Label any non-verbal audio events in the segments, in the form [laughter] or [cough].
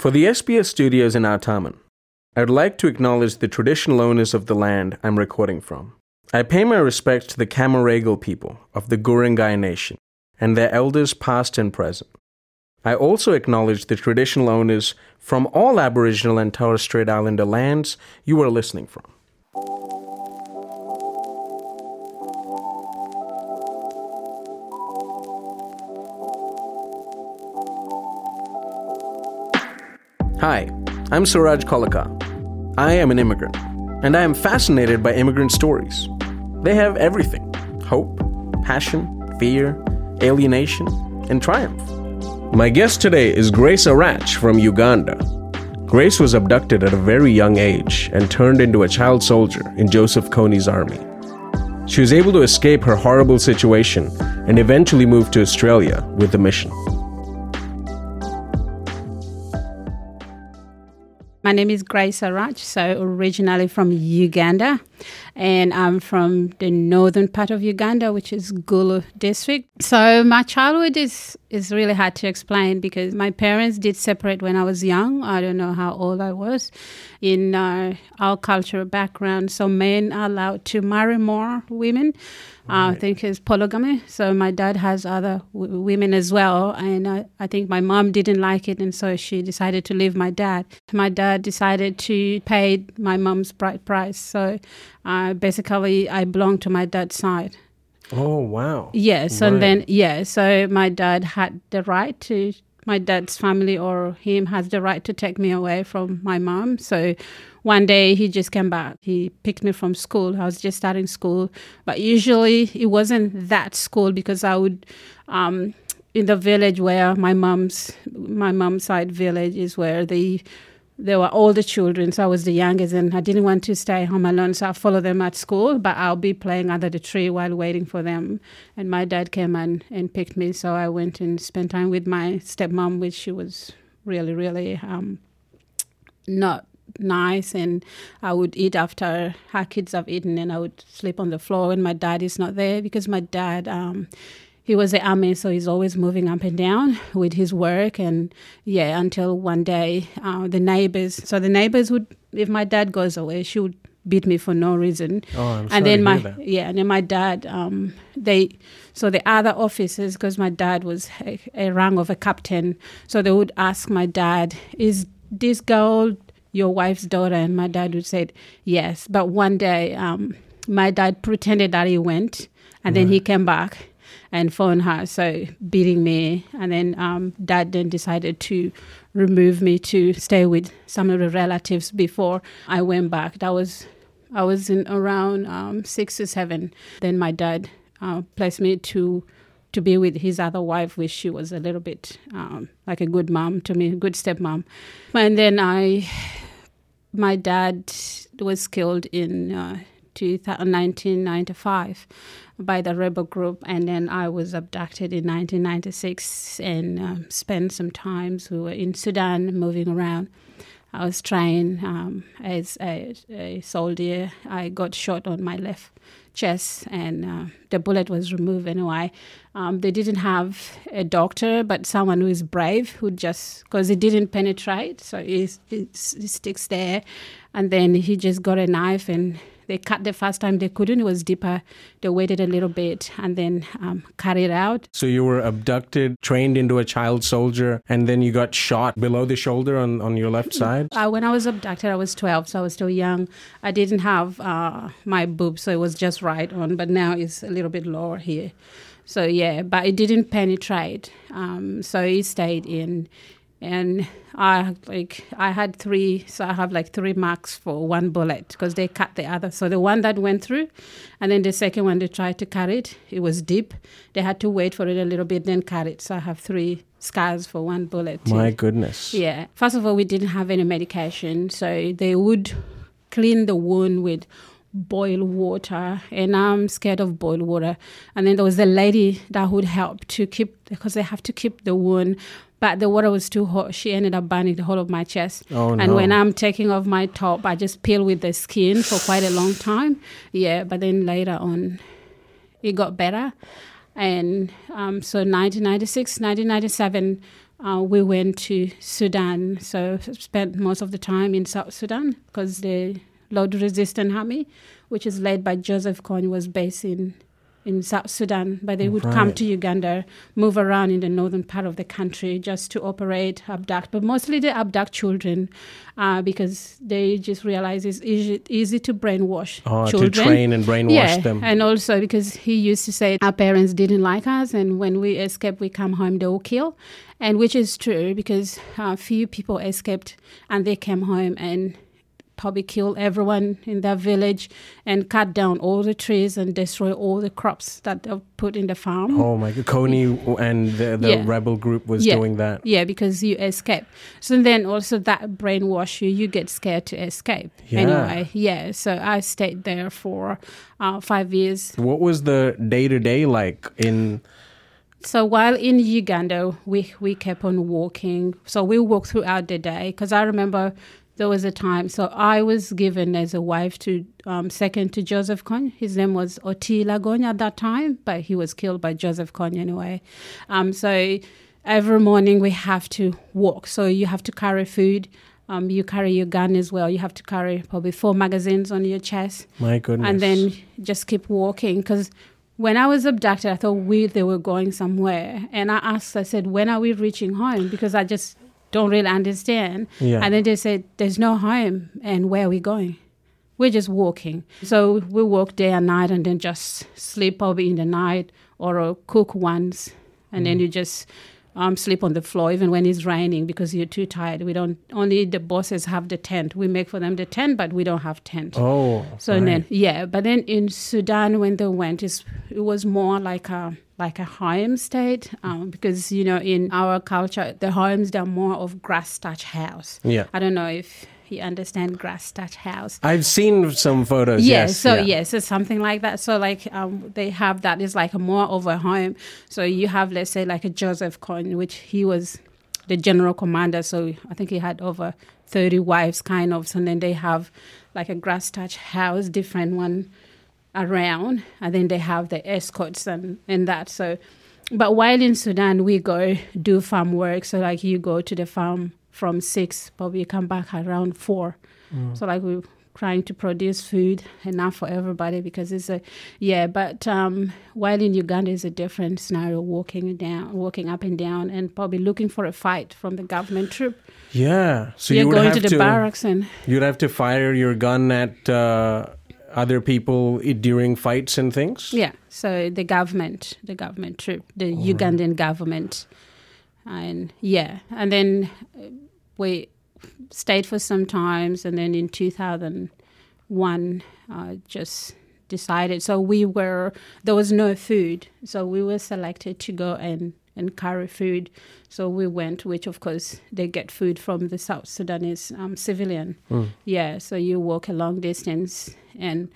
For the SBS studios in Artarmon, I'd like to acknowledge the traditional owners of the land I'm recording from. I pay my respects to the Camaragal people of the Guringai Nation and their elders past and present. I also acknowledge the traditional owners from all Aboriginal and Torres Strait Islander lands you are listening from. Hi, I'm Suraj Kolakar. I am an immigrant, and I am fascinated by immigrant stories. They have everything hope, passion, fear, alienation, and triumph. My guest today is Grace Arach from Uganda. Grace was abducted at a very young age and turned into a child soldier in Joseph Kony's army. She was able to escape her horrible situation and eventually moved to Australia with the mission. My name is Grace Arach, so originally from Uganda, and I'm from the northern part of Uganda, which is Gulu district. So my childhood is is really hard to explain because my parents did separate when I was young. I don't know how old I was. In uh, our cultural background, so men are allowed to marry more women. Uh, I think it's polygamy. So my dad has other w- women as well, and I, I think my mom didn't like it, and so she decided to leave my dad. My dad decided to pay my mom's bride price. So uh, basically, I belong to my dad's side. Oh, wow. Yes, Right. and then yeah, so my dad had the right to my dad's family or him has the right to take me away from my mom. So one day he just came back. He picked me from school. I was just starting school, but usually it wasn't that school because I would um in the village where my mom's my mom's side village is where the there were older children, so I was the youngest, and I didn't want to stay home alone, so I followed them at school, but I'll be playing under the tree while waiting for them. And my dad came and, and picked me, so I went and spent time with my stepmom, which she was really, really um, not nice and I would eat after her kids have eaten and I would sleep on the floor when my dad is not there because my dad um he was the army so he's always moving up and down with his work and yeah until one day uh, the neighbors so the neighbors would if my dad goes away she would beat me for no reason. Oh, I'm sorry and then my yeah and then my dad um they so the other officers because my dad was a, a rank of a captain so they would ask my dad is this girl your wife's daughter? And my dad would say yes. But one day um my dad pretended that he went and then he came back and phoned her so beating me and then um dad then decided to remove me to stay with some of the relatives before i went back that was I was in around um, six or seven. Then my dad uh, placed me to to be with his other wife, which she was a little bit um, like a good mom to me, good stepmom. And then I, my dad was killed in uh, 2000 1995 by the rebel group, and then I was abducted in 1996 and um, spent some times. We were in Sudan, moving around. I was trained um, as a, a soldier. I got shot on my left chest, and uh, the bullet was removed anyway. Um, they didn't have a doctor, but someone who is brave who just because it didn't penetrate, so it, it sticks there, and then he just got a knife and they cut the first time they couldn't. It was deeper. They waited a little bit and then um, cut it out. So you were abducted, trained into a child soldier, and then you got shot below the shoulder on, on your left side? Uh, when I was abducted, I was 12, so I was still young. I didn't have uh, my boobs, so it was just right on, but now it's a little bit lower here. So yeah, but it didn't penetrate. Um, so it stayed in, and I like I had three, so I have like three marks for one bullet because they cut the other. So the one that went through, and then the second one they tried to cut it. It was deep. They had to wait for it a little bit, then cut it. So I have three scars for one bullet. My goodness. Yeah. First of all, we didn't have any medication, so they would clean the wound with boil water, and I'm scared of boil water. And then there was a lady that would help to keep because they have to keep the wound. But the water was too hot. She ended up burning the whole of my chest. Oh, and no. when I'm taking off my top, I just peel with the skin for quite a long time. Yeah, but then later on, it got better. And um, so 1996, 1997, uh, we went to Sudan. So spent most of the time in South Sudan because the Lord Resistance Army, which is led by Joseph Kony, was based in in South Sudan, but they would come to Uganda, move around in the northern part of the country just to operate, abduct, but mostly they abduct children uh, because they just realize it's easy, easy to brainwash Oh, children. to train and brainwash yeah, them. and also because he used to say our parents didn't like us, and when we escape, we come home, they will kill, and which is true because uh, few people escaped and they came home and probably kill everyone in their village and cut down all the trees and destroy all the crops that they put in the farm. Oh my god, Kony and the, the Yeah. rebel group was Yeah. doing that. Yeah, because you escape. So then also that brainwash you, you get scared to escape. Yeah. Anyway, yeah. So I stayed there for uh, five years. What was the day to day like in? So while in Uganda, we we kept on walking. So we walked throughout the day because I remember there was a time. So I was given as a wife to um, second to Joseph Kony. His name was Otti Lagony at that time, but he was killed by Joseph Kony anyway. Um, so every morning we have to walk. So you have to carry food. Um, you carry your gun as well. You have to carry probably four magazines on your chest My goodness. and then just keep walking because when I was abducted, I thought we they were going somewhere, and I asked, I said, "When are we reaching home?" Because I just don't really understand. Yeah. And then they said, "There's no home, and where are we going?" We're just walking. So we walk day and night, and then just sleep over in the night or cook once, and then mm. you just um, sleep on the floor even when it's raining because you're too tired. We don't only the bosses have the tent. We make for them the tent, but we don't have tent. oh, So right. then, yeah, but then in Sudan, when they went, it's, it was more like a like a home state um, because you know in our culture the homes they're more of grass thatch house. Yeah. I don't know if you understand grass touch house. I've seen some photos. Yeah, yes. so yeah. yes, it's something like that. So like um, they have that is like a more of a home. So you have let's say like a Joseph Kony, which he was the general commander. So I think he had over thirty wives, kind of. So then they have like a grass touch house, different one around, and then they have the escorts and and that. So, but while in Sudan, we go do farm work. So like you go to the farm from six, but we come back around four. So like we're trying to produce food enough for everybody because it's a yeah. But um, while in Uganda is a different scenario, walking down, walking up and down, and probably looking for a fight from the government troop. Yeah. So You're you would going have to the to barracks and you'd have to fire your gun at uh, other people during fights and things. Yeah, so the government, the government troop, the Ugandan government, and yeah, and then we stayed for some times, and then in two thousand one, uh, just decided. So we were there was no food, so we were selected to go and and carry food. So we went, which of course they get food from the South Sudanese um, civilian. Yeah, so you walk a long distance and.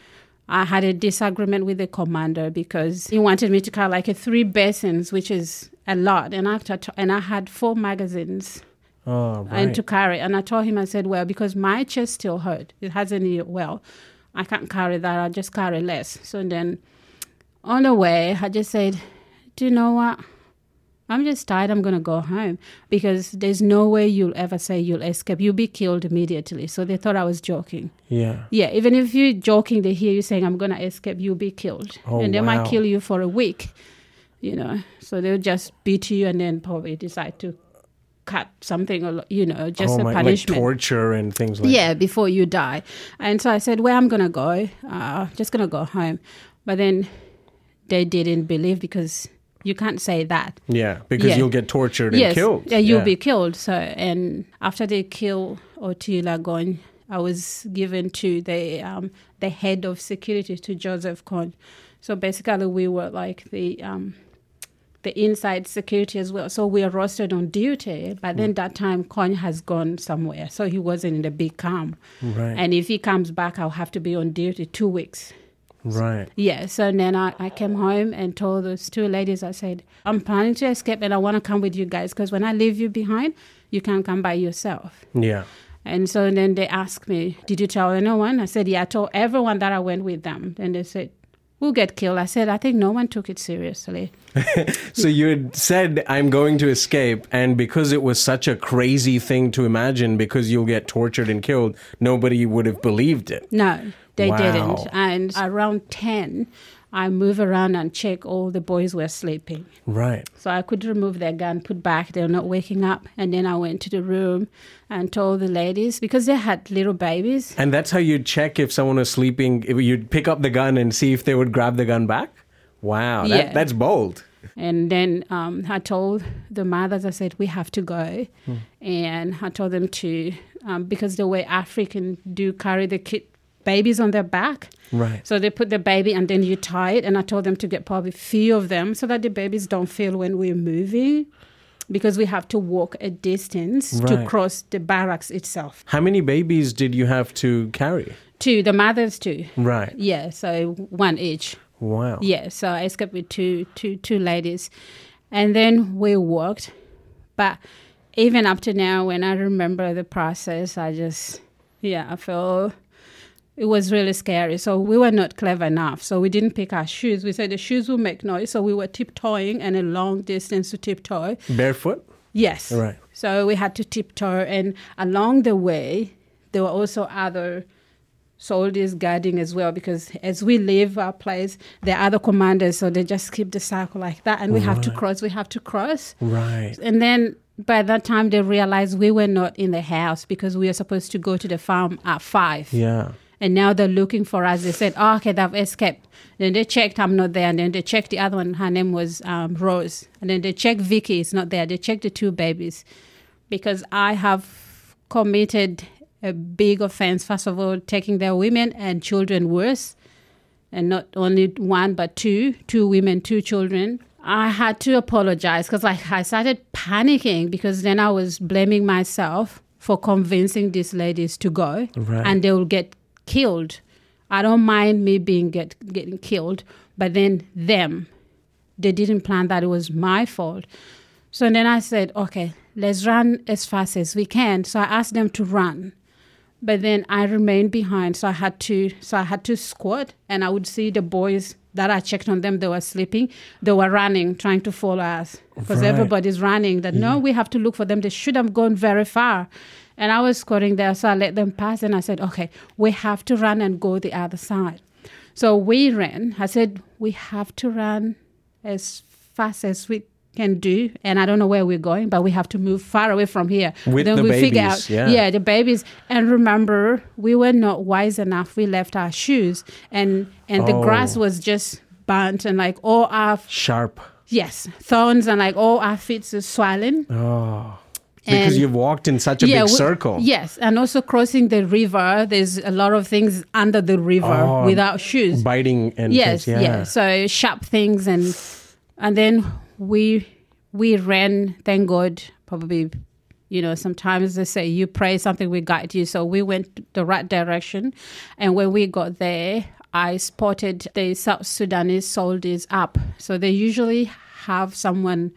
I had a disagreement with the commander because he wanted me to carry like a three basins, which is a lot, and after t- and I had four magazines Oh, uh, right. and to carry. And I told him, I said, well, because my chest still hurt, it hasn't healed well. I can't carry that. I'll just carry less. So then, on the way, I just said, do you know what? I'm just tired. I'm going to go home because there's no way you'll ever say you'll escape. You'll be killed immediately. So they thought I was joking. yeah. Yeah, even if you're joking, they hear you saying, I'm going to escape, you'll be killed. Oh, and they wow. might kill you for a week, you know. So they'll just beat you and then probably decide to cut something, or, you know, just oh a my, like punishment. torture and things like yeah, before you die. And so I said, well, I'm going to go, uh, just going to go home. But then they didn't believe because you can't say that Yeah, because Yeah. you'll get tortured and yes, killed. Yeah, you'll Yeah. be killed. So, and after they kill Otila Gon, I was given to the um, the head of security to Joseph Kony. So basically, we were like the um, the inside security as well. So we are rostered on duty. But then that time, Kony has gone somewhere, so he wasn't in the big camp. Right. And if he comes back, I'll have to be on duty two weeks. Right. Yeah, so then I, I came home and told those two ladies, I said, I'm planning to escape and I want to come with you guys because when I leave you behind, you can't come by yourself. Yeah. And so then they asked me, Did you tell anyone? I said, Yeah, I told everyone that I went with them. And they said, Who get killed? I said, I think no one took it seriously. [laughs] So you had said, I'm going to escape. And because it was such a crazy thing to imagine, because you'll get tortured and killed, nobody would have believed it. No, they Wow. didn't. And around 10, I move around and check all the boys were sleeping. Right. So I could remove their gun, put back, they're not waking up. And then I went to the room and told the ladies, because they had little babies. And that's how you'd check if someone was sleeping. You'd pick up the gun and see if they would grab the gun back. Wow, that, Yeah. that's bold. And then um, I told the mothers, I said, we have to go. Hmm. And I told them to, um, because the way African do carry the kid, babies on their back. Right. So they put the baby and then you tie it. And I told them to get probably few of them so that the babies don't feel when we're moving. Because we have to walk a distance Right. to cross the barracks itself. How many babies did you have to carry? Two, the mothers too. Right. Yeah, so one each. Wow. Yeah, so I escaped with two, two, two ladies, and then we walked. But even up to now, when I remember the process, I just, yeah, I feel it was really scary. So we were not clever enough. So we didn't pick our shoes. We said the shoes will make noise, so we were tiptoeing and a long distance to tiptoe. Barefoot? Yes. Right. So we had to tiptoe, and along the way, there were also other soldiers guarding as well because as we leave our place, there are other commanders, so they just keep the circle like that, and we have to cross. We have to cross, Right. and then by that time they realized we were not in the house because we were supposed to go to the farm at five. Yeah. And now they're looking for us. They said, oh, okay, they've escaped. Then they checked, I'm not there. And then they checked the other one. Her name was um, Rose. And then they checked Vicky, it's not there. They checked the two babies because I have committed a big offense. First of all, taking their women and children worse. And not only one, but two, two women, two children. I had to apologize because like I started panicking because then I was blaming myself for convincing these ladies to go Right. and they will get killed. I don't mind me being get getting killed, but then them, they didn't plan that it was my fault. So then I said, okay, let's run as fast as we can. So I asked them to run, but then I remained behind. So I had to, so I had to squat, and I would see the boys that I checked on them. They were sleeping. They were running, trying to follow us because Right. everybody's running. That mm. no, we have to look for them. They should have gone very far. And I was squatting there, so I let them pass, and I said, okay, we have to run and go the other side. So we ran. I said, we have to run as fast as we can do. And I don't know where we're going, but we have to move far away from here. With then the we figure babies, out, yeah. the babies. And remember, we were not wise enough. We left our shoes, and and the Oh. grass was just burnt, and like all our Sharp. yes thorns, and like all our feet are swollen. Oh. Because And- you've walked in such a big we- circle. Yes, and also crossing the river. There's a lot of things under the river Oh, without shoes. Biting and yes, things. Yeah. So sharp things, and and then we we ran. Thank God, probably. You know, sometimes they say you pray something will guide you. So we went the right direction, and when we got there, I spotted the South Sudanese soldiers up. So they usually have someone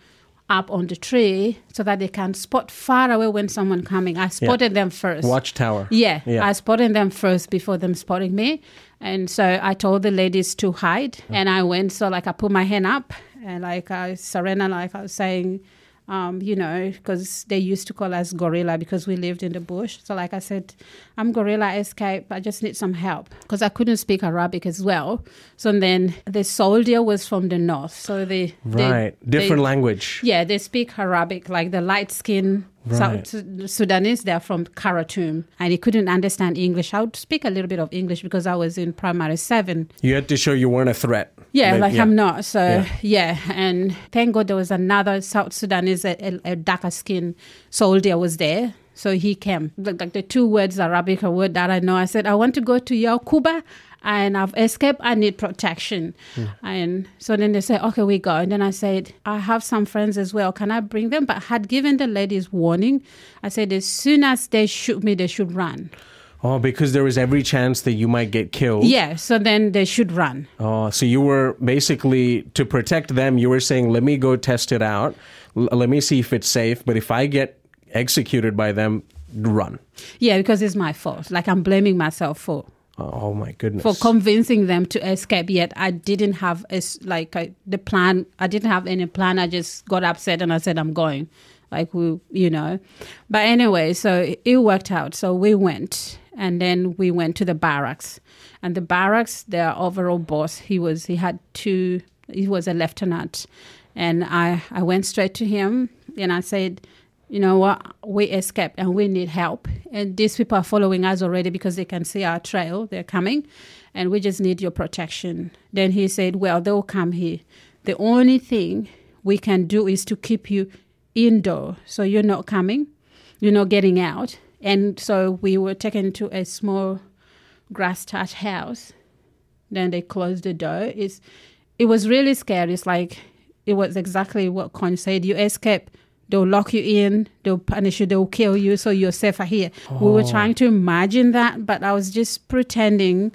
up on the tree so that they can spot far away when someone coming. I spotted them first. Watchtower. Yeah, Yeah. I spotted them first before them spotting me. And so I told the ladies to hide. Oh. And I went, so like I put my hand up and like I surrender, like I was saying, um, you know, because they used to call us gorilla because we lived in the bush. So like I said, I'm gorilla escape. I just need some help because I couldn't speak Arabic as well. So and then the soldier was from the north. So they, they- Right. Different they- language. yeah, they speak Arabic, like the light skin Right. South Sudanese, they're from Khartoum. And he couldn't understand English. I would speak a little bit of English because I was in primary seven. You had to show you weren't a threat. Yeah, But- like I'm not. So, Yeah. yeah. And thank God there was another South Sudanese, a, a, darker skin soldier was there. So he came. Like, like the two words, Arabic, a word that I know. I said, I want to go to Yakuba and I've escaped. I need protection. Hmm. And so then they said, okay, we go. And then I said, I have some friends as well. Can I bring them? But I had given the ladies warning. I said, as soon as they shoot me, they should run. Oh, because there was every chance that you might get killed. Yeah. So then they should run. Oh, so you were basically to protect them. You were saying, "Let me go test it out. L- let me see if it's safe. But if I get executed by them, run." Yeah, because it's my fault. Like I'm blaming myself for Oh my goodness. for convincing them to escape yet i didn't have a like the plan i didn't have any plan i just got upset and i said i'm going like we you know but anyway so it worked out so we went and then we went to the barracks and the barracks their overall boss he was he had two he was a lieutenant and i i went straight to him and i said you know what, we escaped and we need help. And these people are following us already because they can see our trail. They're coming and we just need your protection. Then he said, Well, they'll come here. The only thing we can do is to keep you indoor. So you're not coming, you're not getting out. And so we were taken to a small grass thatched house. Then they closed the door. It's, it was really scary. It's like, it was exactly what Con said. You escape they'll lock you in, they'll punish you, they'll kill you, so you're safer here. We were oh. trying to imagine that, but I was just pretending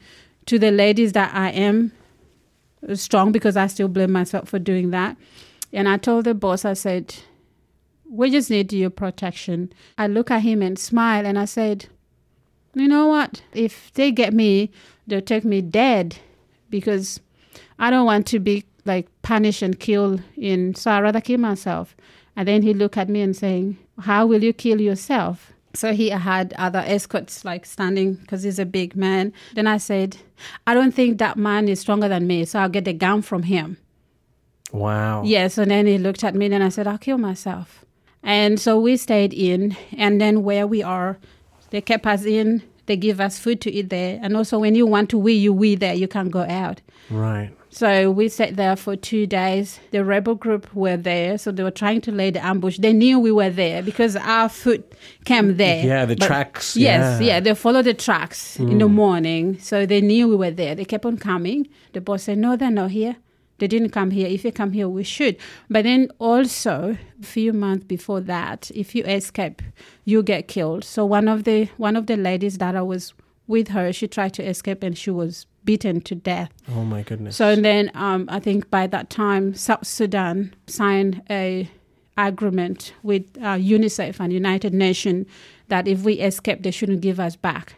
to the ladies that I am strong because I still blame myself for doing that. And I told the boss, I said, We just need your protection. I look at him and smile and I said, You know what? If they get me, they'll take me dead because I don't want to be like punished and killed in so I'd rather kill myself. And then he looked at me and saying, How will you kill yourself? So he had other escorts like standing because he's a big man. Then I said, I don't think that man is stronger than me, so I'll get the gun from him. wow. Yes, and then he looked at me and I said, I'll kill myself. And so we stayed in, and then where we are, they kept us in. They give us food to eat there, and also when you want to wee, you wee there. You can't go out. Right. So we sat there for two days. The rebel group were there, so they were trying to lay the ambush. They knew we were there because our food came there. Yeah, the But- tracks, Yes, yeah. yeah, they followed the tracks in the hmm. morning, so they knew we were there. They kept on coming. The boss said, "No, they're not here. They didn't come here. If you come here, we should." But then also, a few months before that, if you escape, you get killed. So one of the one of the ladies that I was with her, she tried to escape and she was beaten to death. Oh my goodness. So and then um, I think by that time South Sudan signed a agreement with uh, UNICEF and United Nations that if we escape, they shouldn't give us back.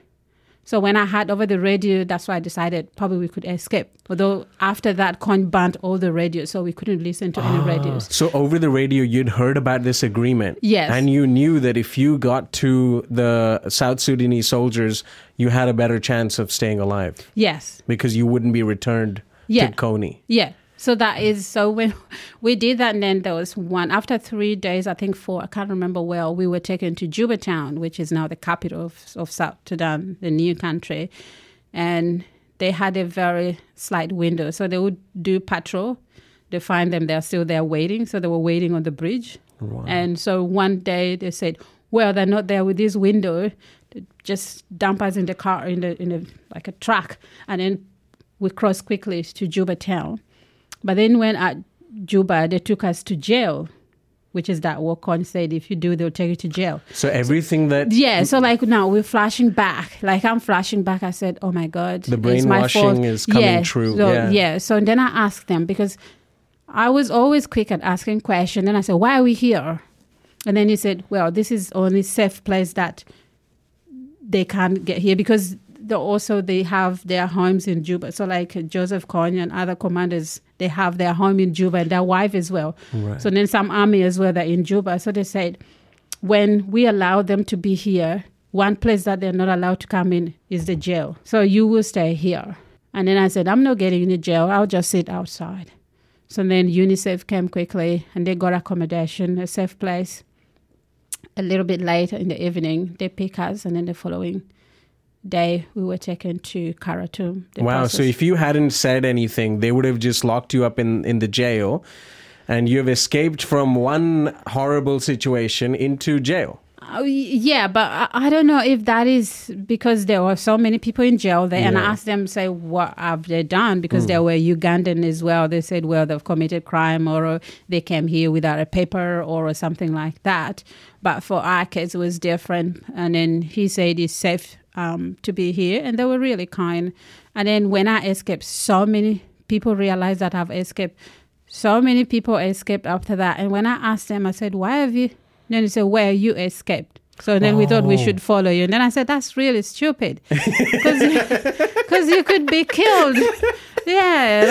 So when I heard over the radio, that's why I decided probably we could escape. Although after that, Kony banned all the radios, so we couldn't listen to any ah. radios. So over the radio, you'd heard about this agreement. Yes. And you knew that if you got to the South Sudanese soldiers, you had a better chance of staying alive Yes. because you wouldn't be returned Yeah. to Kony. Yeah. So that is so when [laughs] we did that, and then there was one after three days, I think four, I can't remember well. We were taken to Juba Town, which is now the capital of, of South Sudan, the new country, and they had a very slight window, so they would do patrol. They find them; they're still there waiting. So they were waiting on the bridge, and so one day they said, "Well, they're not there with this window. Just dump us in the car in the in the like a truck, and then we cross quickly to Juba Town." But then when at Juba, they took us to jail, which is that Wakon said, if you do, they'll take you to jail. So everything that Yeah, so like now we're flashing back. Like I'm flashing back. I said, "Oh my God, The brainwashing fault." is coming yeah, true, So, yeah. So then I asked them because I was always quick at asking questions. Then I said, "Why are we here?" And then he said, "Well, this is only safe place that they can't get here because they also they have their homes in Juba. So like Joseph Kony and other commanders, they have their home in Juba and their wife as well. Right. So then some army as well that in Juba. So they said, when we allow them to be here, one place that they're not allowed to come in is the jail. So you will stay here. And then I said, I'm not getting in the jail. I'll just sit outside. So then UNICEF came quickly and they got accommodation, a safe place. A little bit later in the evening, they pick us, and then the following day we were taken to Khartoum. wow. process. So if you hadn't said anything, they would have just locked you up in, in the jail and you've escaped from one horrible situation into jail. Y- yeah, but I, I don't know if that is because there were so many people in jail there, and I asked them, say, what have they done? Because there were Ugandan as well. They said, well, they've committed crime, or uh, they came here without a paper, or something like that. But for our case, it was different. And then he said it's safe um, to be here, and they were really kind. And then when I escaped, so many people realized that I've escaped. So many people escaped after that. And when I asked them, I said, why have you? Then they said, where you escaped. So then we thought we Oh. should follow you. And then I said, that's really stupid. [laughs] Because you could be killed. [laughs] Yeah.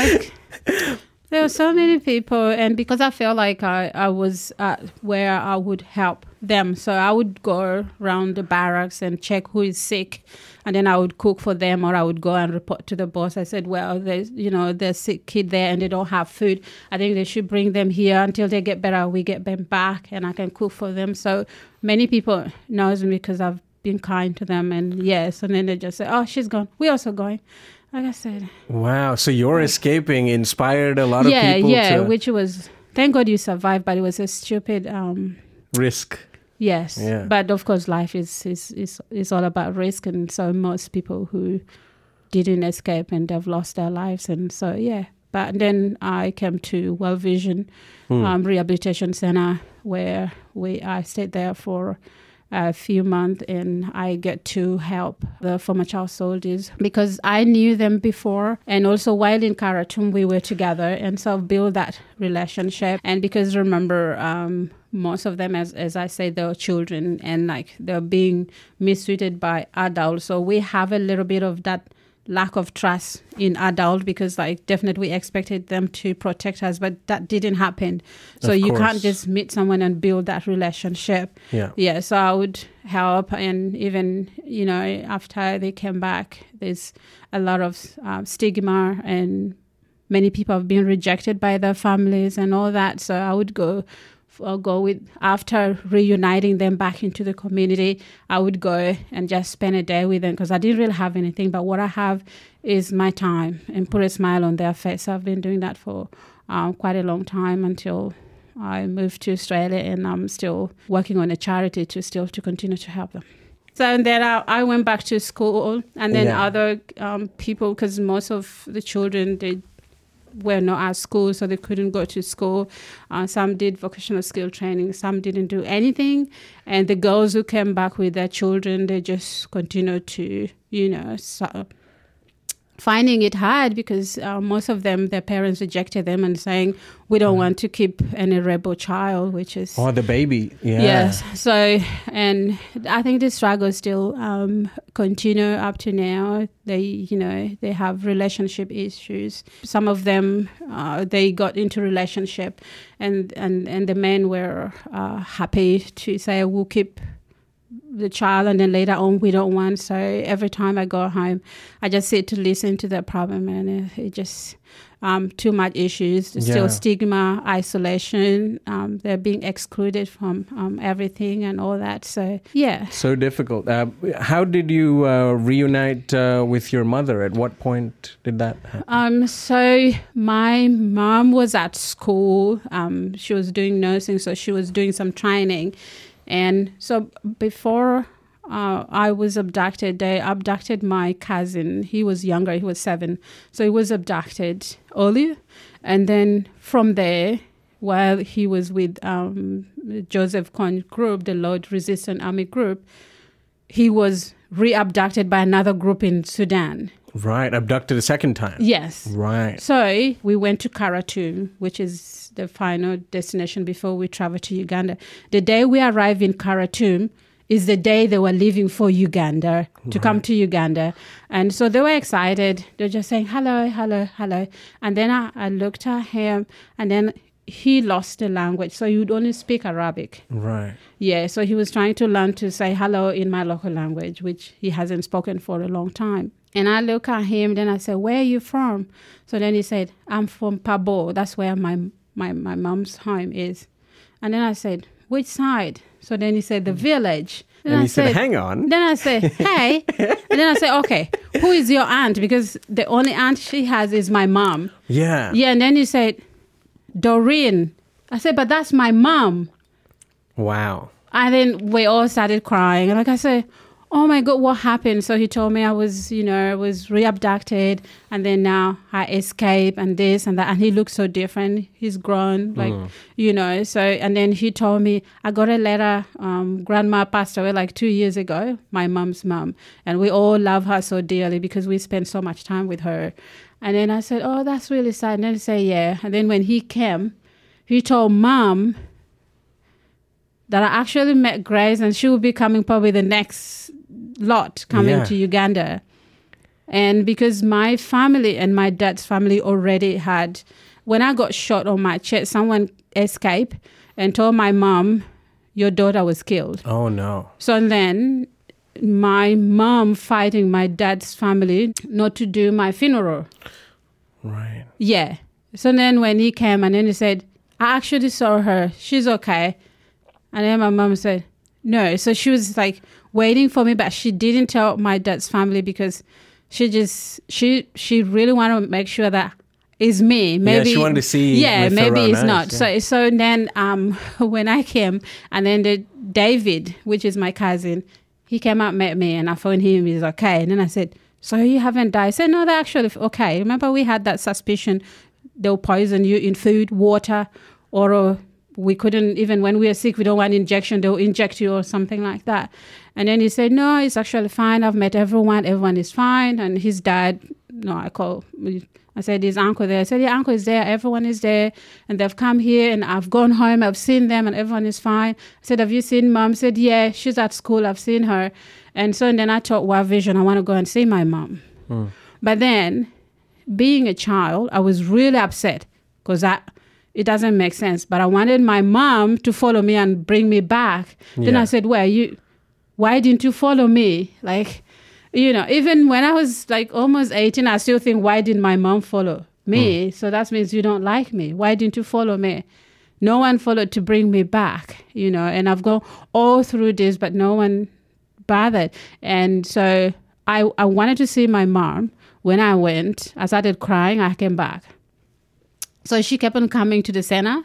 Like, there were so many people. And because I felt like I, I was where I would help them. So I would go around the barracks and check who is sick. And then I would cook for them or I would go and report to the boss. I said, well, there's, you know, there's sick kid there and they don't have food. I think they should bring them here until they get better. We get them back and I can cook for them. So many people knows me because I've been kind to them and yes. And then they just say, oh, she's gone. We're also going. Like I said, Wow. So your escaping inspired a lot yeah, of people yeah, to which was, thank God you survived, but it was a stupid, um, risk. Yes, Yeah. but of course, life is, is is is all about risk, and so most people who didn't escape and they've lost their lives, and so yeah. But then I came to World Vision Hmm. um, Rehabilitation Center, where we I stayed there for a few months, and I get to help the former child soldiers because I knew them before, and also while in Khartoum we were together, and so build that relationship. And because remember, um, most of them, as as I say, they're children, and like they're being mistreated by adults, so we have a little bit of that lack of trust in adult because like definitely we expected them to protect us but that didn't happen. So you can't just meet someone and build that relationship. Yeah. yeah so i would help and even you know after they came back there's a lot of uh, stigma and many people have been rejected by their families and all that. So i would go I'll go with after reuniting them back into the community. I would go and just spend a day with them because I didn't really have anything. But what I have is my time and put a smile on their face. I've been doing that for um, quite a long time until I moved to Australia, and I'm still working on a charity to still to continue to help them. So and then I, I went back to school, and then Yeah. other um, people, because most of the children they were not at school, so they couldn't go to school. Uh, some did vocational skill training, some didn't do anything. And the girls who came back with their children, they just continued to, you know, so, finding it hard because uh, most of them, their parents rejected them and saying, we don't want to keep any rebel child, which is. Oh, the baby. Yeah. Yes. So, and I think the struggle still um, continue up to now. They, you know, they have relationship issues. Some of them, uh, they got into relationship, and and and the men were uh, happy to say, "We'll keep." The child and then later on we don't want so every time i go home i just sit to listen to the problem and it, it just um, too much issues Yeah. still stigma isolation um, they're being excluded from um, everything and all that so yeah So difficult. Uh, how did you uh, reunite uh, with your mother? At what point did that happen? Um, so my mom was at school. Um, she was doing nursing, so she was doing some training, and so before uh, I was abducted, they abducted my cousin. He was younger; he was seven, so he was abducted early, and then from there. While he was with um, Joseph Kony group, the Lord Resistance Army group, he was re-abducted by another group in Sudan. Right. Abducted a second time. Yes. Right. So we went to Khartoum, which is the final destination before we travel to Uganda. The day we arrived in Khartoum is the day they were leaving for Uganda to come to Uganda. And so they were excited. They're just saying, hello, hello, hello. And then I, I looked at him and then he lost the language. So he would only speak Arabic. Right. Yeah, so he was trying to learn to say hello in my local language, which he hasn't spoken for a long time. And I look at him, then I said, Where are you from? So then he said, I'm from Pabo. That's where my, my, my mom's home is. And then I said, Which side? So then he said, The village. Then And I he said, "Hang on." Then I said, [laughs] Hey. and then I said, Okay, who is your aunt? Because the only aunt she has is my mom. Yeah. Yeah, and then he said, Doreen. I said, But that's my mom. Wow. And then we all started crying. And like I said, oh my God, what happened? So he told me I was, you know, I was re-abducted and then now I escaped and this and that. And he looked so different. He's grown, like, you know. So, and then he told me, I got a letter. Um, grandma passed away like two years ago, my mom's mom. And we all love her so dearly because we spent so much time with her. And then I said, oh, that's really sad. And then he said, yeah. And then when he came, he told mom, that I actually met Grace, and she will be coming probably the next lot coming Yeah. to Uganda. And because my family and my dad's family already had, when I got shot on my chest, someone escaped and told my mom, Your daughter was killed. Oh no. So then my mom fighting my dad's family not to do my funeral. Right. Yeah. So then when he came and then he said, I actually saw her. She's okay. And then my mom said, no. So she was like waiting for me, but she didn't tell my dad's family because she just she she really wanted to make sure that it's me. Maybe she wanted to see Yeah, maybe it's eyes, not. yeah. So so then um [laughs] when I came and then the David, which is my cousin, he came out met me and I phoned him. He's okay. And then I said, so you haven't died? I said, no, they're actually okay. Remember we had that suspicion they'll poison you in food, water, or we couldn't even when we are sick, we don't want injection, they'll inject you or something like that. And then he said, no, it's actually fine. I've met everyone. Everyone is fine. And his dad, no, I call. I said, his uncle there. I said, your uncle is there. Everyone is there. And they've come here and I've gone home. I've seen them and everyone is fine. I said, have you seen mom? I said, yeah, she's at school. I've seen her. And so and then I thought, wow, vision, I want to go and see my mom. Hmm. But then being a child, I was really upset because that it doesn't make sense. But I wanted my mom to follow me and bring me back. Then Yeah. I said, "Well, you, why didn't you follow me?" Like, you know, even when I was like almost eighteen, I still think, "Why didn't my mom follow me?" Hmm. So that means you don't like me. Why didn't you follow me? No one followed to bring me back, you know. And I've gone all through this, but no one bothered. And so I, I wanted to see my mom. When I went, I started crying. I came back. So she kept on coming to the center,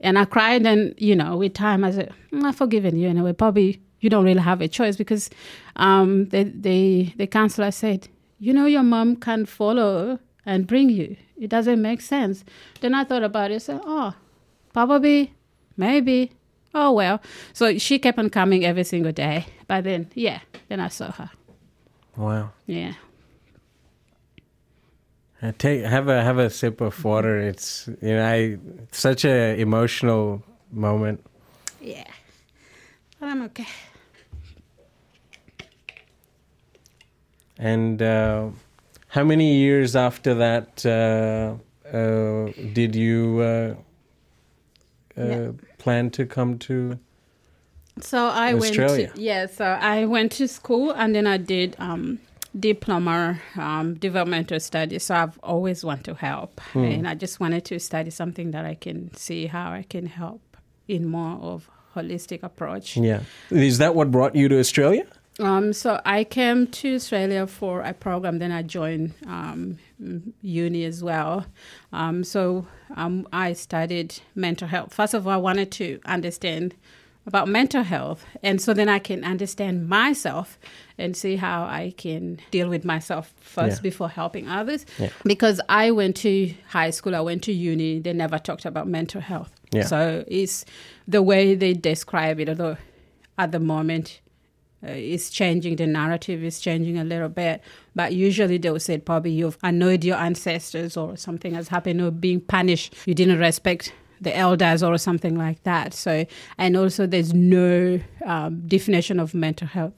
and I cried. And you know, with time, I said, "Mm, "I've forgiven you." Anyway, probably you don't really have a choice because um, the the the counselor said, "You know, your mom can't follow and bring you. It doesn't make sense." Then I thought about it. I said, "Oh, probably, maybe." Oh well. So she kept on coming every single day. But then, yeah, then I saw her. Wow. Yeah. Take have a have a sip of water. It's you know I such a emotional moment. Yeah. But I'm okay. And uh, how many years after that uh, uh, did you uh, uh, Yeah. plan to come to? So I Australia. went to yeah, so I went to school and then I did um diploma um developmental studies. So I've always wanted to help. And I just wanted to study something that I can see how I can help in more of holistic approach. Yeah, is that what brought you to Australia? Um, so I came to Australia for a program, then I joined um, uni as well. Um, so um, I studied mental health. First of all, I wanted to understand about mental health, and so then I can understand myself and see how I can deal with myself first Yeah. before helping others. Yeah. Because I went to high school, I went to uni, they never talked about mental health. Yeah. So it's the way they describe it, although at the moment uh, it's changing the narrative is changing a little bit but usually they will say probably you've annoyed your ancestors or something has happened or being punished you didn't respect the elders or something like that. So and also there's no um, definition of mental health.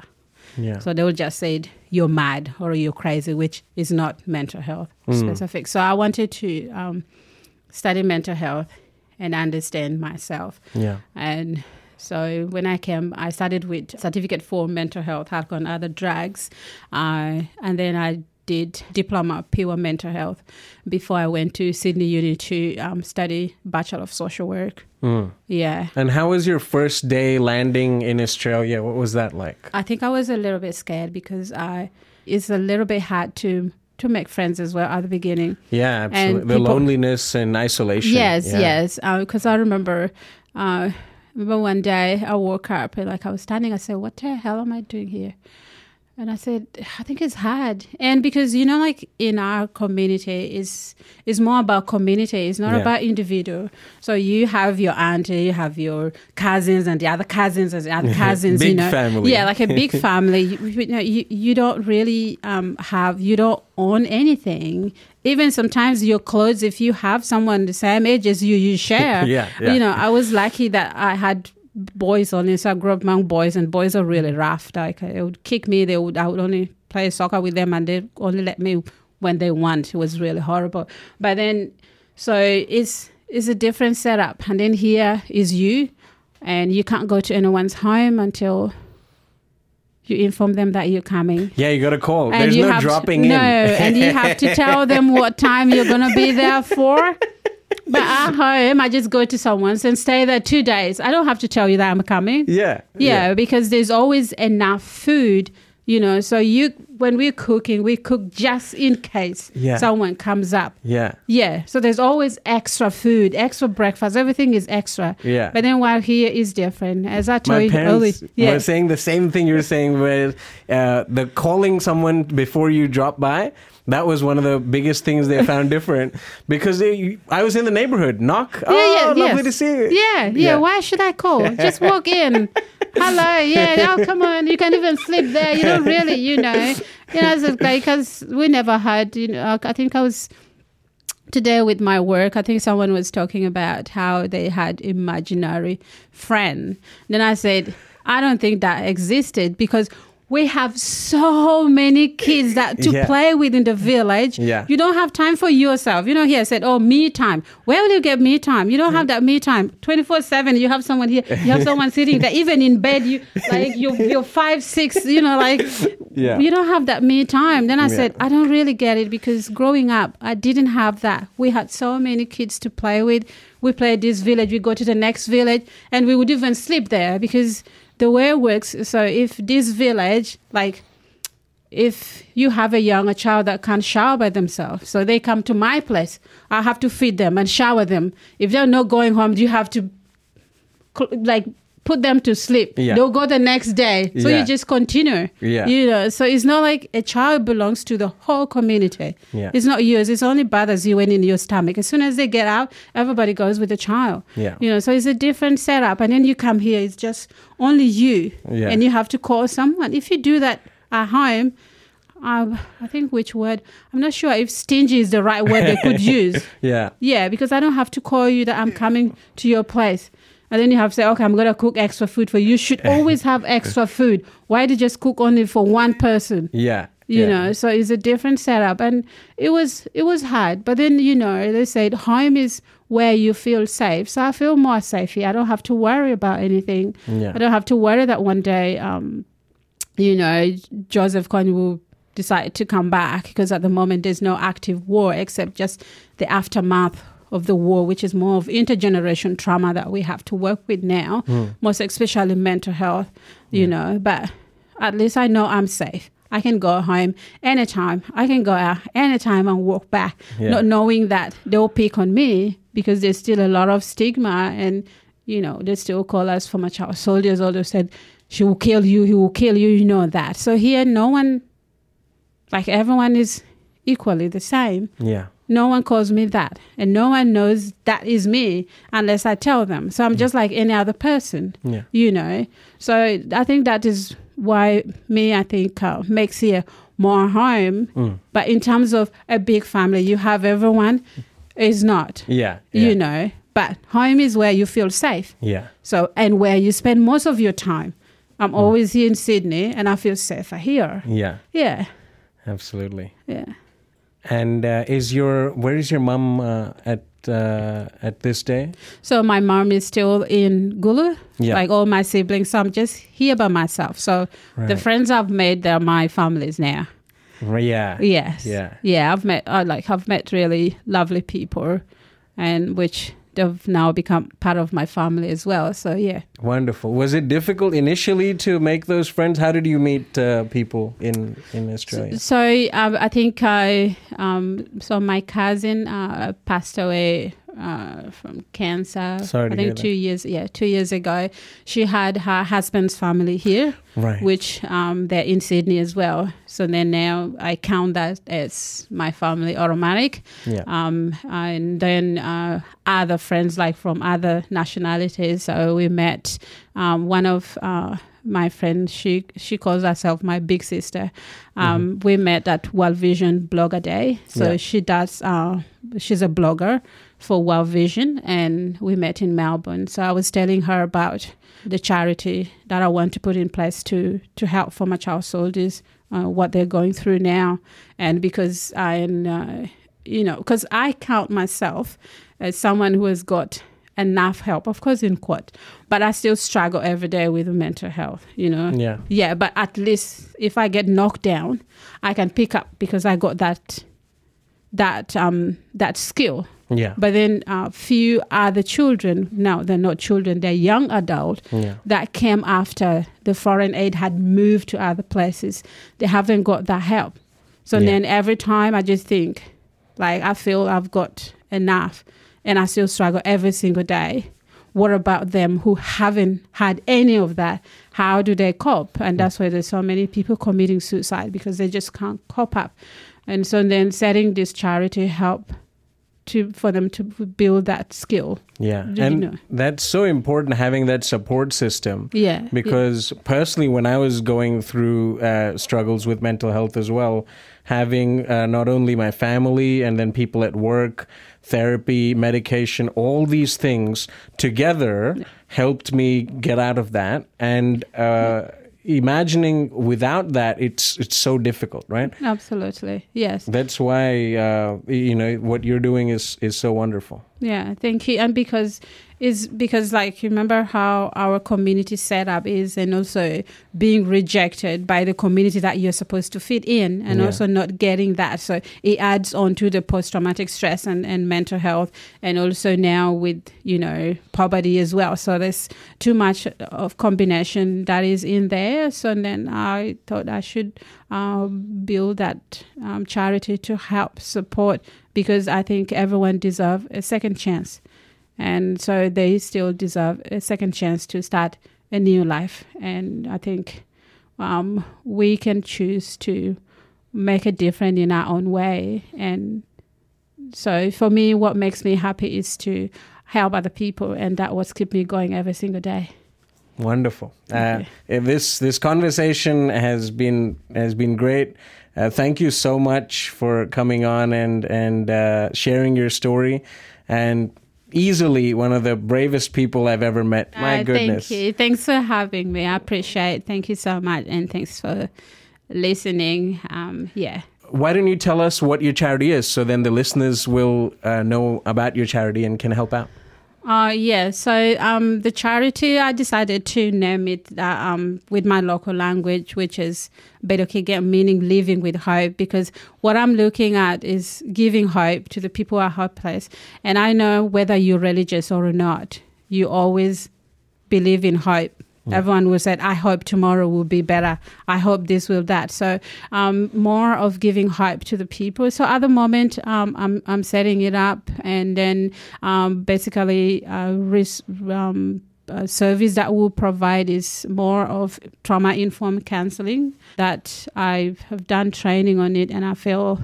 Yeah, so they will just say you're mad or you're crazy, which is not mental health specific. So I wanted to um, study mental health and understand myself. yeah, And so when I came, I started with certificate for mental health, alcohol and other drugs, uh, and then I did diploma pure mental health before I went to Sydney Uni to um, study bachelor of social work. Mm. Yeah, And how was your first day landing in Australia? What was that like? I think I was a little bit scared because I it's a little bit hard to to make friends as well at the beginning. Yeah, absolutely. the people- loneliness and isolation. Yes, yeah. yes. Because I remember, uh, remember one day I woke up and like I was standing. I said, "What the hell am I doing here?" And I said, "I think it's hard." And because you know, like in our community, is is more about community. It's not Yeah. about individual. So you have your auntie, you have your cousins, and the other cousins and the other [laughs] cousins. you Big know, family. Yeah, like a big [laughs] family. You, you know, you, you don't really um, have. You don't own anything. Even sometimes your clothes, if you have someone the same age as you, you share. [laughs] Yeah, yeah. You know, I was lucky that I had boys only. So I grew up among boys, and boys are really rough. Like they would kick me. They would. I would only play soccer with them, and they only let me when they want. It was really horrible. But then, so it's it's a different setup. And then here is you, and you can't go to anyone's home until you inform them that you're coming. Yeah, you got to call. And There's no have to- dropping no, and you have to [laughs] tell them what time you're gonna be there for. But at [laughs] home, I just go to someone's and stay there two days. I don't have to tell you that I'm coming. yeah. Yeah, because there's always enough food, you know. So you, when we're cooking, we cook just in case Yeah. someone comes up. Yeah. Yeah, so there's always extra food, extra breakfast. Everything is extra. Yeah. But then while here is different, as I told My you parents earlier. Yeah. were saying the same thing you're saying with uh, the calling someone before you drop by. That was one of the biggest things they found different [laughs] because they, I was in the neighborhood. Knock. Yeah, yeah, oh, lovely yes. to see you. Yeah, yeah, Why should I call? Just walk in. [laughs] Hello. Yeah. Oh, come on. You can even sleep there. You don't really, you know. You know, it's like because we never had. You know, I think I was today with my work. I think someone was talking about how they had imaginary friend. Then I said, I don't think that existed because. We have so many kids that to Yeah. play with in the village. Yeah. You don't have time for yourself. You know, here I said, oh, me time. Where will you get me time? You don't have that me time. 24 7, you have someone here, you have someone sitting there. [laughs] Even in bed, you like you're, you're five, six, you know, like Yeah. you don't have that me time. Then I Yeah. said, I don't really get it because growing up, I didn't have that. We had so many kids to play with. We played this village, we go to the next village, and we would even sleep there because the way it works. So if this village, like, if you have a young a child that can't shower by themselves, so they come to my place, I have to feed them and shower them. If they're not going home, you have to like put them to sleep. Yeah. They'll go the next day. So Yeah. you just continue. Yeah. You know, so it's not like a child belongs to the whole community. Yeah. It's not yours. It's only bothers you when in your stomach. As soon as they get out, everybody goes with the child. Yeah. You know, so it's a different setup. And then you come here, it's just only you. Yeah. And you have to call someone. If you do that at home, um, I think which word? I'm not sure if stingy is the right word they could [laughs] use. Yeah. Yeah, because I don't have to call you that I'm coming to your place. And then you have to say, okay, I'm going to cook extra food for you. You should always have extra [laughs] food. Why did you just cook only for one person? Yeah. You yeah. know, so it's a different setup. And it was it was hard. But then, you know, they said home is where you feel safe. So I feel more safe here. I don't have to worry about anything. Yeah. I don't have to worry that one day, um, you know, Joseph Kony will decide to come back because at the moment there's no active war except just the aftermath of the war, which is more of intergeneration trauma that we have to work with now, hmm. most especially mental health, you know. But at least I know I'm safe. I can go home anytime. I can go out anytime and walk back, Yeah. not knowing that they'll pick on me because there's still a lot of stigma and you know, they still call us former child soldiers. Although said she will kill you, he will kill you. You know that. So here, no one, like everyone, is equally the same. Yeah. No one calls me that, and no one knows that is me unless I tell them. So I'm just like any other person, Yeah. you know. So I think that is why me, I think, uh, makes here more home. Mm. But in terms of a big family, you have everyone. Is not, Yeah. yeah. you know. But home is where you feel safe. Yeah. So, and where you spend most of your time. I'm always here in Sydney and I feel safer here. Yeah. Yeah, Absolutely. yeah. And uh, is your where is your mom uh, at uh, at this day? So, my mom is still in Gulu, Yeah. like all my siblings. So, I'm just here by myself. So, the friends I've made, they're my families now. Right, Yeah. Yes. Yeah. Yeah, I've met, I like, I've met really lovely people and which they've now become part of my family as well. So, yeah. Wonderful. Was it difficult initially to make those friends? How did you meet uh, people in in Australia? So um, I think I um, so my cousin uh, passed away uh, from cancer. Sorry I think two that. years yeah two years ago. She had her husband's family here, Right. which um, they're in Sydney as well. So then now I count that as my family automatic. yeah. Um, and then uh, other friends like from other nationalities. So we met um, one of uh, my friends. She she calls herself my big sister. Um, We met at World Vision Blogger Day. So Yeah. she does. Uh, she's a blogger. For World Vision, and we met in Melbourne. So I was telling her about the charity that I want to put in place to to help former child soldiers, uh, what they're going through now, and because I, uh, you know, because I count myself as someone who has got enough help, of course, in court, but I still struggle every day with mental health, you know? Yeah. Yeah, but at least if I get knocked down, I can pick up because I got that that um that skill. Yeah. But then uh, few other children, no, they're not children, they're young adult Yeah. that came after the foreign aid had moved to other places. They haven't got that help. So Yeah. then every time I just think, like, I feel I've got enough and I still struggle every single day. What about them who haven't had any of that? How do they cope? And that's why there's so many people committing suicide because they just can't cope up. And so then setting this charity help to for them to build that skill. Yeah. Did you and know? that's so important having that support system. Yeah. because personally when i was going through uh, struggles with mental health as well having uh, not only my family and then people at work therapy medication all these things together helped me get out of that and uh, imagining without that it's it's so difficult right Absolutely. Yes. that's why uh, you know what you're doing is is so wonderful Yeah, thank you. And because is because like remember how our community setup is and also being rejected by the community that you're supposed to fit in and Yeah. also not getting that. So it adds on to the post traumatic stress and, and mental health and also now with, you know, poverty as well. So there's too much of combination that is in there. So then I thought I should um, build that um, charity to help support because I think everyone deserves a second chance. And so they still deserve a second chance to start a new life. And I think um, we can choose to make a difference in our own way. And so for me, what makes me happy is to help other people. And that what's keep me going every single day. Wonderful. Uh, uh, this this conversation has been has been great. Uh, thank you so much for coming on and and uh, sharing your story. And easily one of the bravest people I've ever met. My Uh, goodness. Thank you. Thanks for having me. I appreciate it. Thank you so much. And thanks for listening. Um, yeah. Why don't you tell us what your charity is, so then the listeners will uh, know about your charity and can help out. Uh, yeah, so um, the charity, I decided to name it uh, um, with my local language, which is Bedokige, meaning living with hope, because what I'm looking at is giving hope to the people who are hopeless. And I know whether you're religious or not, you always believe in hope. Everyone will say, I hope tomorrow will be better. I hope this will that. So um, more of giving hope to the people. So at the moment, um, I'm, I'm setting it up and then um, basically uh, um, uh, service that we'll provide is more of trauma informed counseling that I have done training on it and I feel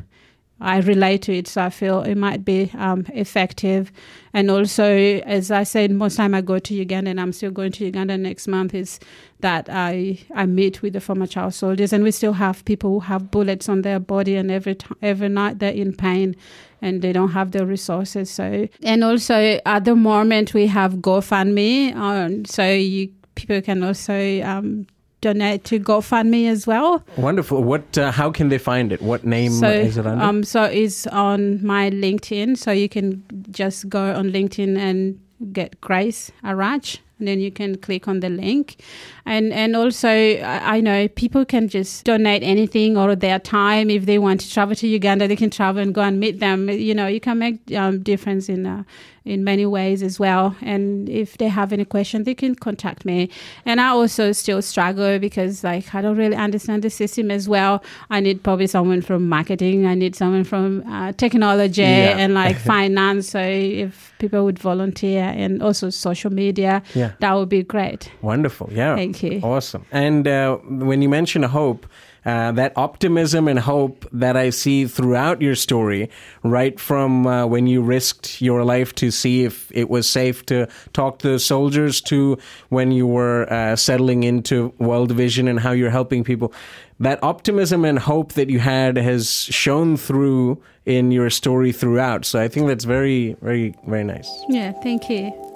I relate to it, so I feel it might be um, effective. And also, as I said, most time I go to Uganda, and I'm still going to Uganda next month, is that I I meet with the former child soldiers, and we still have people who have bullets on their body, and every t- every night they're in pain, and they don't have the resources. So, and also at the moment we have GoFundMe, um, so you people can also um, donate to GoFundMe as well. Wonderful. What? Uh, how can they find it? What name So, is it under? um, so it's on my LinkedIn. So you can just go on LinkedIn and get Grace Arach, and then you can click on the link. And and also, I I know people can just donate anything or their time if they want to travel to Uganda. They can travel and go and meet them. You know, you can make um, difference in. Uh, in many ways as well. And if they have any question, they can contact me. And I also still struggle because like I don't really understand the system as well. I need probably someone from marketing. I need someone from uh, technology Yeah. and like [laughs] finance. So if people would volunteer and also social media, Yeah. that would be great. Wonderful. Yeah. Thank you. Awesome. And uh, when you mention hope, uh, that optimism and hope that I see throughout your story, right from uh, when you risked your life to see if it was safe to talk to the soldiers to when you were uh, settling into World Vision and how you're helping people. That optimism and hope that you had has shown through in your story throughout. So I think that's very, very, very nice. Yeah, thank you.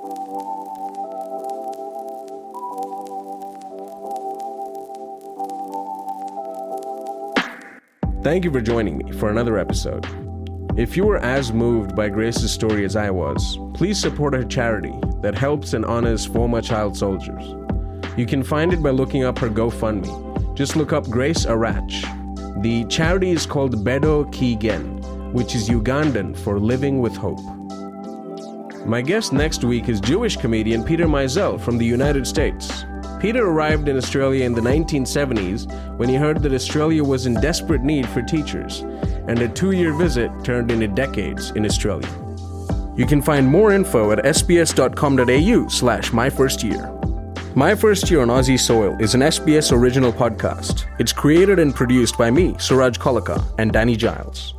Thank you for joining me for another episode. If you were as moved by Grace's story as I was, please support her charity that helps and honors former child soldiers. You can find it by looking up her GoFundMe. Just look up Grace Arach. The charity is called Bedo Kigen, which is Ugandan for Living with Hope. My guest next week is Jewish comedian Peter Meisel from the United States. Peter arrived in Australia in the 1970s when he heard that Australia was in desperate need for teachers, and a two year visit turned into decades in Australia. You can find more info at sbs.com.au slash my first year. My First Year on Aussie Soil is an SBS original podcast. It's created and produced by me, Suraj Kolaka, and Danny Giles.